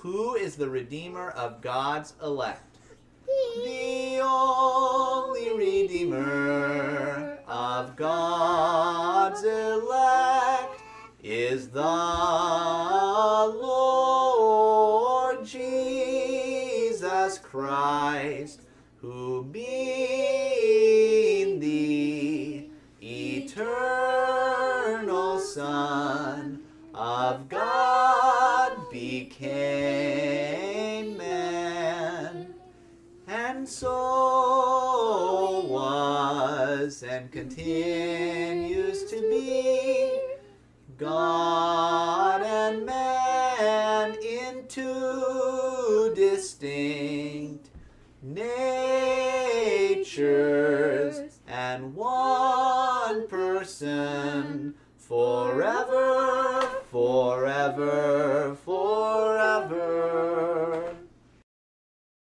Who is the Redeemer of God's elect? The only Redeemer of God's elect is the Lord Jesus Christ, who being the eternal Son of God became and so was and continues to be God and man in two distinct natures and one person forever, forever, forever.